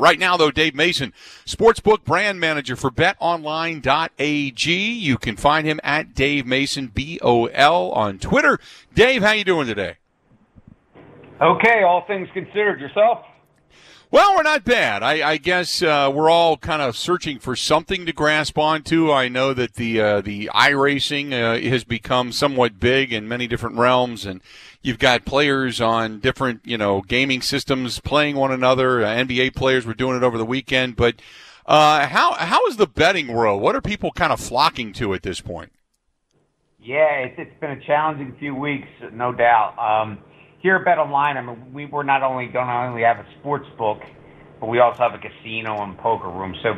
Right now, though, Dave Mason, sportsbook brand manager for BetOnline.ag. You can find him at Dave Mason B O L on Twitter. Dave, how you doing today? Okay, all things considered. Yourself? Well, we're not bad. I, I guess uh, we're all kind of searching for something to grasp onto. I know that the uh, the iRacing uh, has become somewhat big in many different realms, and You've got players on different, you know, gaming systems playing one another. Uh, NBA players were doing it over the weekend, but uh, how how is the betting world? What are people kind of flocking to at this point? Yeah, it's, it's been a challenging few weeks, no doubt. Um, here at Bet Online, I mean, we we're not only don't only have a sports book, but we also have a casino and poker room. So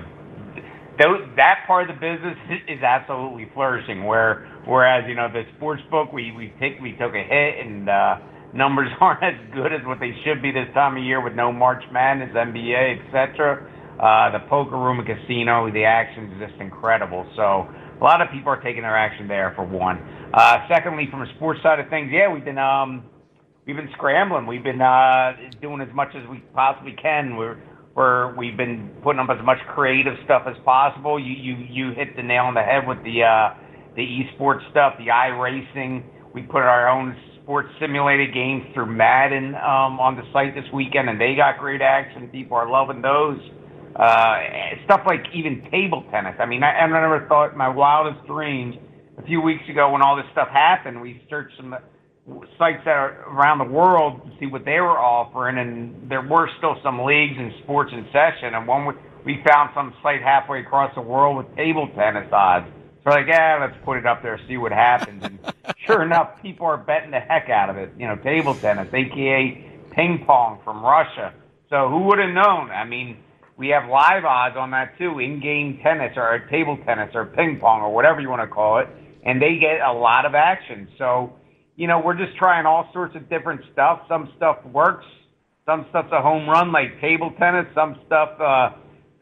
those, that part of the business is absolutely flourishing. Where whereas you know the sports book we we take we took a hit and uh, numbers aren't as good as what they should be this time of year with no March Madness, NBA, etc. Uh, the poker room and casino, the action is just incredible. So a lot of people are taking their action there for one. Uh, secondly, from a sports side of things, yeah, we've been um, we've been scrambling. We've been uh, doing as much as we possibly can. We're where we've been putting up as much creative stuff as possible. You you you hit the nail on the head with the uh, the esports stuff, the iRacing. We put our own sports simulated games through Madden um, on the site this weekend, and they got great action. People are loving those. Uh, stuff like even table tennis. I mean, I, I never thought my wildest dreams a few weeks ago when all this stuff happened. We searched some sites that are around the world to see what they were offering, and there were still some leagues and sports in session. And one we found some site halfway across the world with table tennis odds. So like, yeah, let's put it up there, see what happens. And sure enough, people are betting the heck out of it. You know, table tennis, aka ping pong from Russia. So who would have known? I mean, we have live odds on that too, in-game tennis or table tennis or ping pong or whatever you want to call it, and they get a lot of action. So you know, we're just trying all sorts of different stuff. Some stuff works. Some stuff's a home run, like table tennis. Some stuff uh,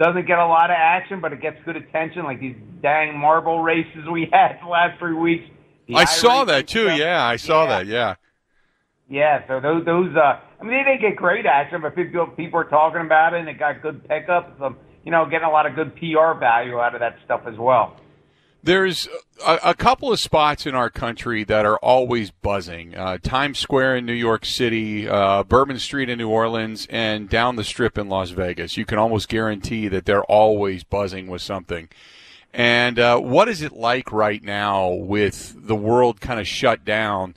doesn't get a lot of action, but it gets good attention, like these dang marble races we had the last three weeks. The I saw that too. Stuff. Yeah, I saw yeah. that. Yeah. Yeah. So those, those. Uh, I mean, they didn't get great action, but people people are talking about it, and it got good pickups. Um, you know, getting a lot of good PR value out of that stuff as well. There's a, a, couple of spots in our country that are always buzzing. Uh, Times Square in New York City, uh, Bourbon Street in New Orleans, and down the strip in Las Vegas. You can almost guarantee that they're always buzzing with something. And uh, what is it like right now with the world kind of shut down?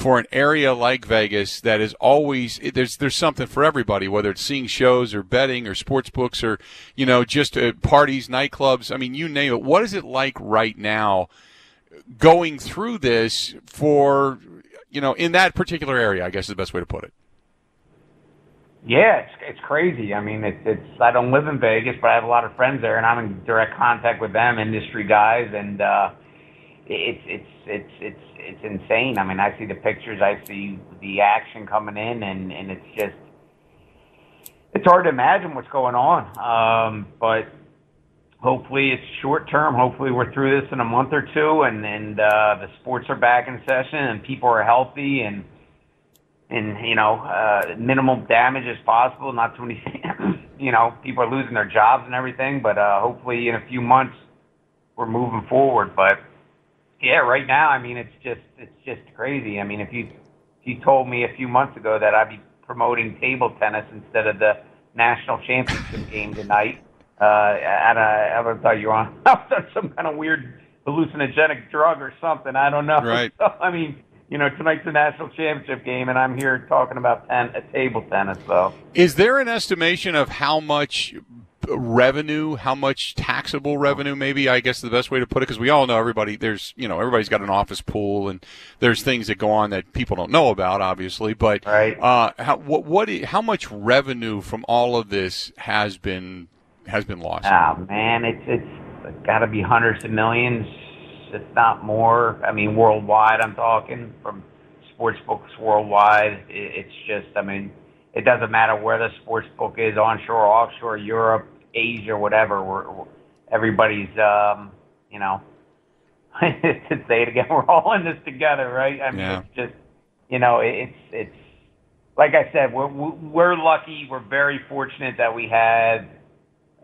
For an area like Vegas that is always there's there's something for everybody, whether it's seeing shows or betting or sports books or you know just uh, parties, nightclubs. I mean, you name it. What is it like right now going through this for you know in that particular area? I guess is the best way to put it. Yeah, it's it's crazy. I mean, it's it's I don't live in Vegas, but I have a lot of friends there, and I'm in direct contact with them, industry guys, and uh, it's it's it's it's it's insane. I mean, I see the pictures, I see the action coming in, and and it's just it's hard to imagine what's going on. Um, but hopefully it's short term. Hopefully we're through this in a month or two, and and uh, the sports are back in session, and people are healthy, and and you know uh, minimal damage as possible. Not too many, you know, people are losing their jobs and everything. But uh, hopefully in a few months we're moving forward. But yeah, right now, I mean, it's just it's just crazy. I mean, if you if you told me a few months ago that I'd be promoting table tennis instead of the national championship game tonight. Uh, at a, I thought you were I on some kind of weird hallucinogenic drug or something. I don't know. Right. So, I mean, you know, tonight's the national championship game, and I'm here talking about ten, uh, table tennis. So, is there an estimation of how much revenue, how much taxable revenue, maybe I guess the best way to put it, because we all know everybody. There's you know everybody's got an office pool, and there's things that go on that people don't know about, obviously. But right. uh, how what what how much revenue from all of this has been has been lost? Ah man, it's it's got to be hundreds of millions, if not more. I mean, worldwide. I'm talking from sports books worldwide. It's just, I mean it doesn't matter where the sports book is, onshore, offshore, Europe, Asia, whatever. We're, we're everybody's, um, you know, to say it again, we're all in this together, right? I mean, yeah. it's just, you know, it's it's like I said, we're we're lucky. We're very fortunate that we had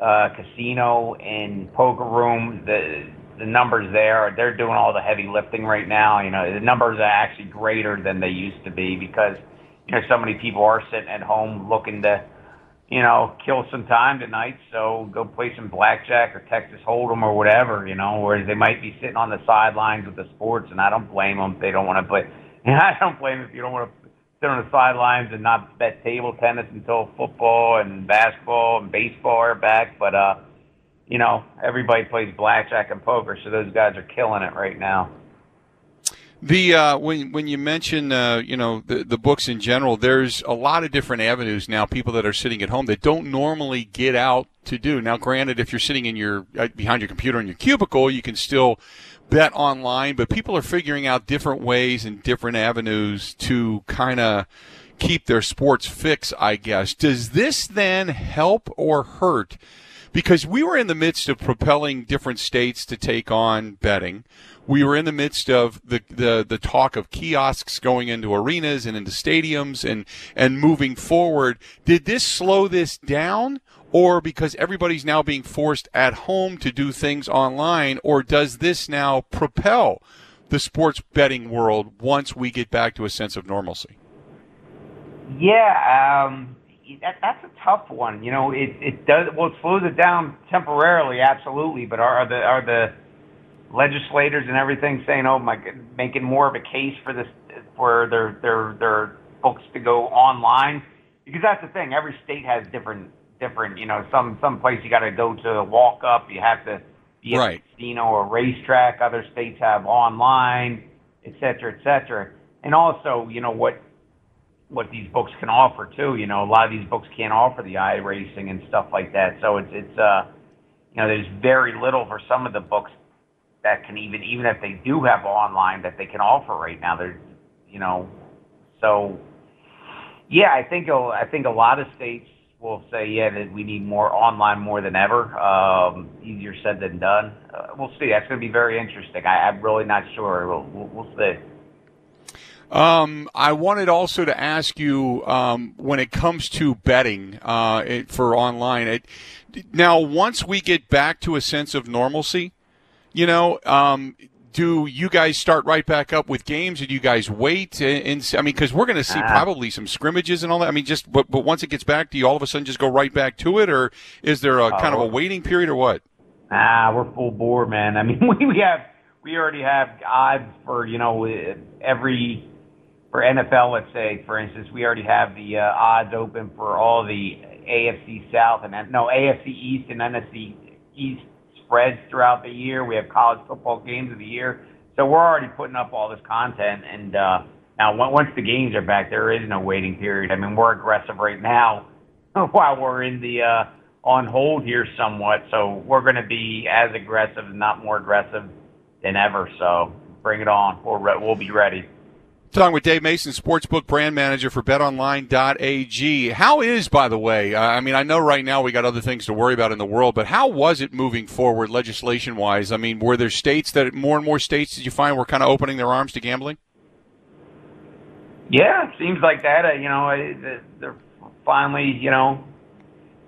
a casino and poker room. The the numbers there, they're doing all the heavy lifting right now. You know, the numbers are actually greater than they used to be because you know, so many people are sitting at home looking to, you know, kill some time tonight. So go play some blackjack or Texas Hold'em or whatever, you know, whereas they might be sitting on the sidelines with the sports, and I don't blame them if they don't want to play. And I don't blame them if you don't want to sit on the sidelines and not bet table tennis until football and basketball and baseball are back. But uh, you know, everybody plays blackjack and poker, so those guys are killing it right now. The uh, when when you mention uh, you know the the books in general, there's a lot of different avenues now. People that are sitting at home that don't normally get out to do. Now, granted, if you're sitting in your uh, behind your computer in your cubicle, you can still bet online. But people are figuring out different ways and different avenues to kind of keep their sports fix. I guess. Does this then help or hurt? Because we were in the midst of propelling different states to take on betting we were in the midst of the, the, the talk of kiosks going into arenas and into stadiums and, and moving forward. Did this slow this down? Or because everybody's now being forced at home to do things online, or does this now propel the sports betting world once we get back to a sense of normalcy? Yeah, um, that, that's a tough one. You know, it, it does well. It slows it down temporarily, absolutely. But are, are the are the legislators and everything saying, "Oh my," making more of a case for this for their their their books to go online because that's the thing. Every state has different different. You know, some some place you got to go to walk up. You have to be right. at a casino or racetrack. Other states have online, et cetera, et cetera. And also, you know what what these books can offer too. You know, a lot of these books can't offer the iRacing and stuff like that. So it's it's uh you know there's very little for some of the books that can even even if they do have online that they can offer right now. They're you know so yeah, I think I think a lot of states will say yeah that we need more online more than ever. Um, easier said than done. Uh, we'll see. That's going to be very interesting. I, I'm really not sure. We'll, we'll, we'll see. Um, I wanted also to ask you um, when it comes to betting uh, it, for online. It, now, once we get back to a sense of normalcy, you know, um, do you guys start right back up with games? Or do you guys wait? And, and I mean, because we're going to see uh, probably some scrimmages and all that. I mean, just but, but once it gets back, do you all of a sudden just go right back to it, or is there a kind of a oh. waiting period, or what? Ah, we're full bore, man. I mean, we, we have we already have odds for you know every for NFL. Let's say, for instance, we already have the uh, odds open for all the AFC South and no AFC East and NFC East spreads throughout the year. We have college football games of the year. So we're already putting up all this content. And uh, now, once the games are back, there is no waiting period. I mean, we're aggressive right now while we're in the uh, on hold here somewhat. So we're going to be as aggressive, not more aggressive than ever. So bring it on. We'll, re- we'll be ready. Talking with Dave Mason, Sportsbook Brand Manager for BetOnline.ag. How is, by the way, I mean, I know right now we got other things to worry about in the world, but how was it moving forward legislation-wise? I mean, were there states that more and more states did you find were kind of opening their arms to gambling? Yeah, seems like that. Uh, you know, they're finally, you know,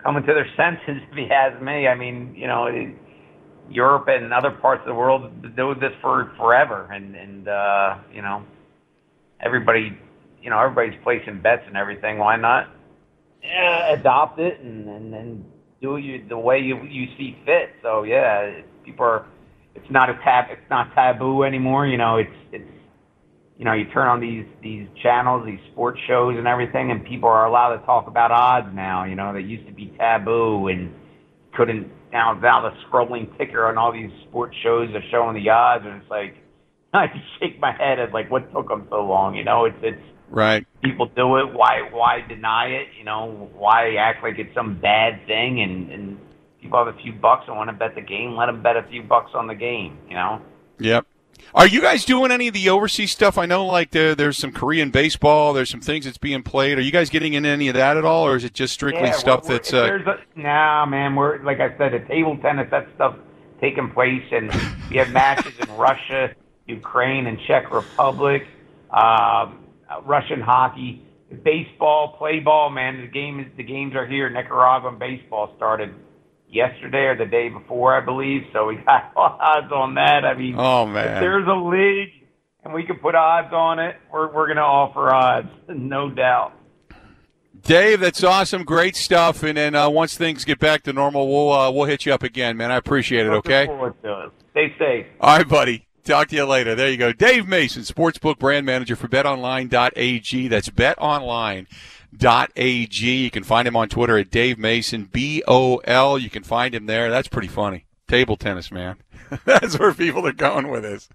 coming to their senses. If you ask me, I mean, you know, Europe and other parts of the world do this for forever, and and uh, you know everybody, you know, everybody's placing bets and everything. Why not uh, adopt it and and, and do it the way you you see fit. So yeah, people are. It's not a tab. It's not taboo anymore. You know, it's it's you know, you turn on these these channels, these sports shows and everything, and people are allowed to talk about odds now. You know, they used to be taboo and couldn't. Now, now the scrolling ticker on all these sports shows are showing the odds, and it's like I just shake my head at like what took them so long. You know, it's it's right. People do it. Why why deny it? You know, why act like it's some bad thing? And and people have a few bucks and want to bet the game. Let them bet a few bucks on the game. You know. Yep. Are you guys doing any of the overseas stuff? I know, like there, there's some Korean baseball. There's some things that's being played. Are you guys getting into any of that at all, or is it just strictly yeah, stuff we're, that's? Uh... A, nah, man. We're like I said, the table tennis that stuff taking place, and we have matches in Russia, Ukraine, and Czech Republic. Um, Russian hockey, baseball, play ball. Man, the game is the games are here. Nicaraguan baseball started yesterday or the day before, I believe. So we got odds on that. I mean, oh man, if there's a league and we can put odds on it, we're we're gonna offer odds, no doubt. Dave, that's awesome, great stuff. And then uh, once things get back to normal, we'll uh, we'll hit you up again, man. I appreciate it. Looking okay. To. Stay safe. All right, buddy. Talk to you later. There you go. Dave Mason, Sportsbook Brand Manager for BetOnline.ag. That's BetOnline.ag. You can find him on Twitter at Dave Mason, B O L. You can find him there. That's pretty funny. Table tennis, man. That's where people are going with this.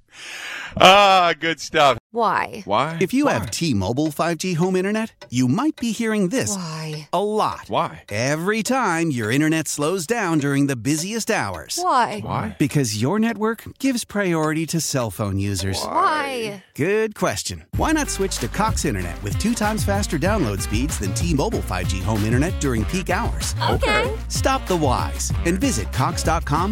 Ah, good stuff. Why? Why? If you Why? have T-Mobile 5G home internet, you might be hearing this Why? a lot. Why? Every time your internet slows down during the busiest hours. Why? Why? Because your network gives priority to cell phone users. Why? Good question. Why not switch to Cox Internet with two times faster download speeds than T-Mobile 5G home internet during peak hours? Okay. Stop the whys and visit cox.com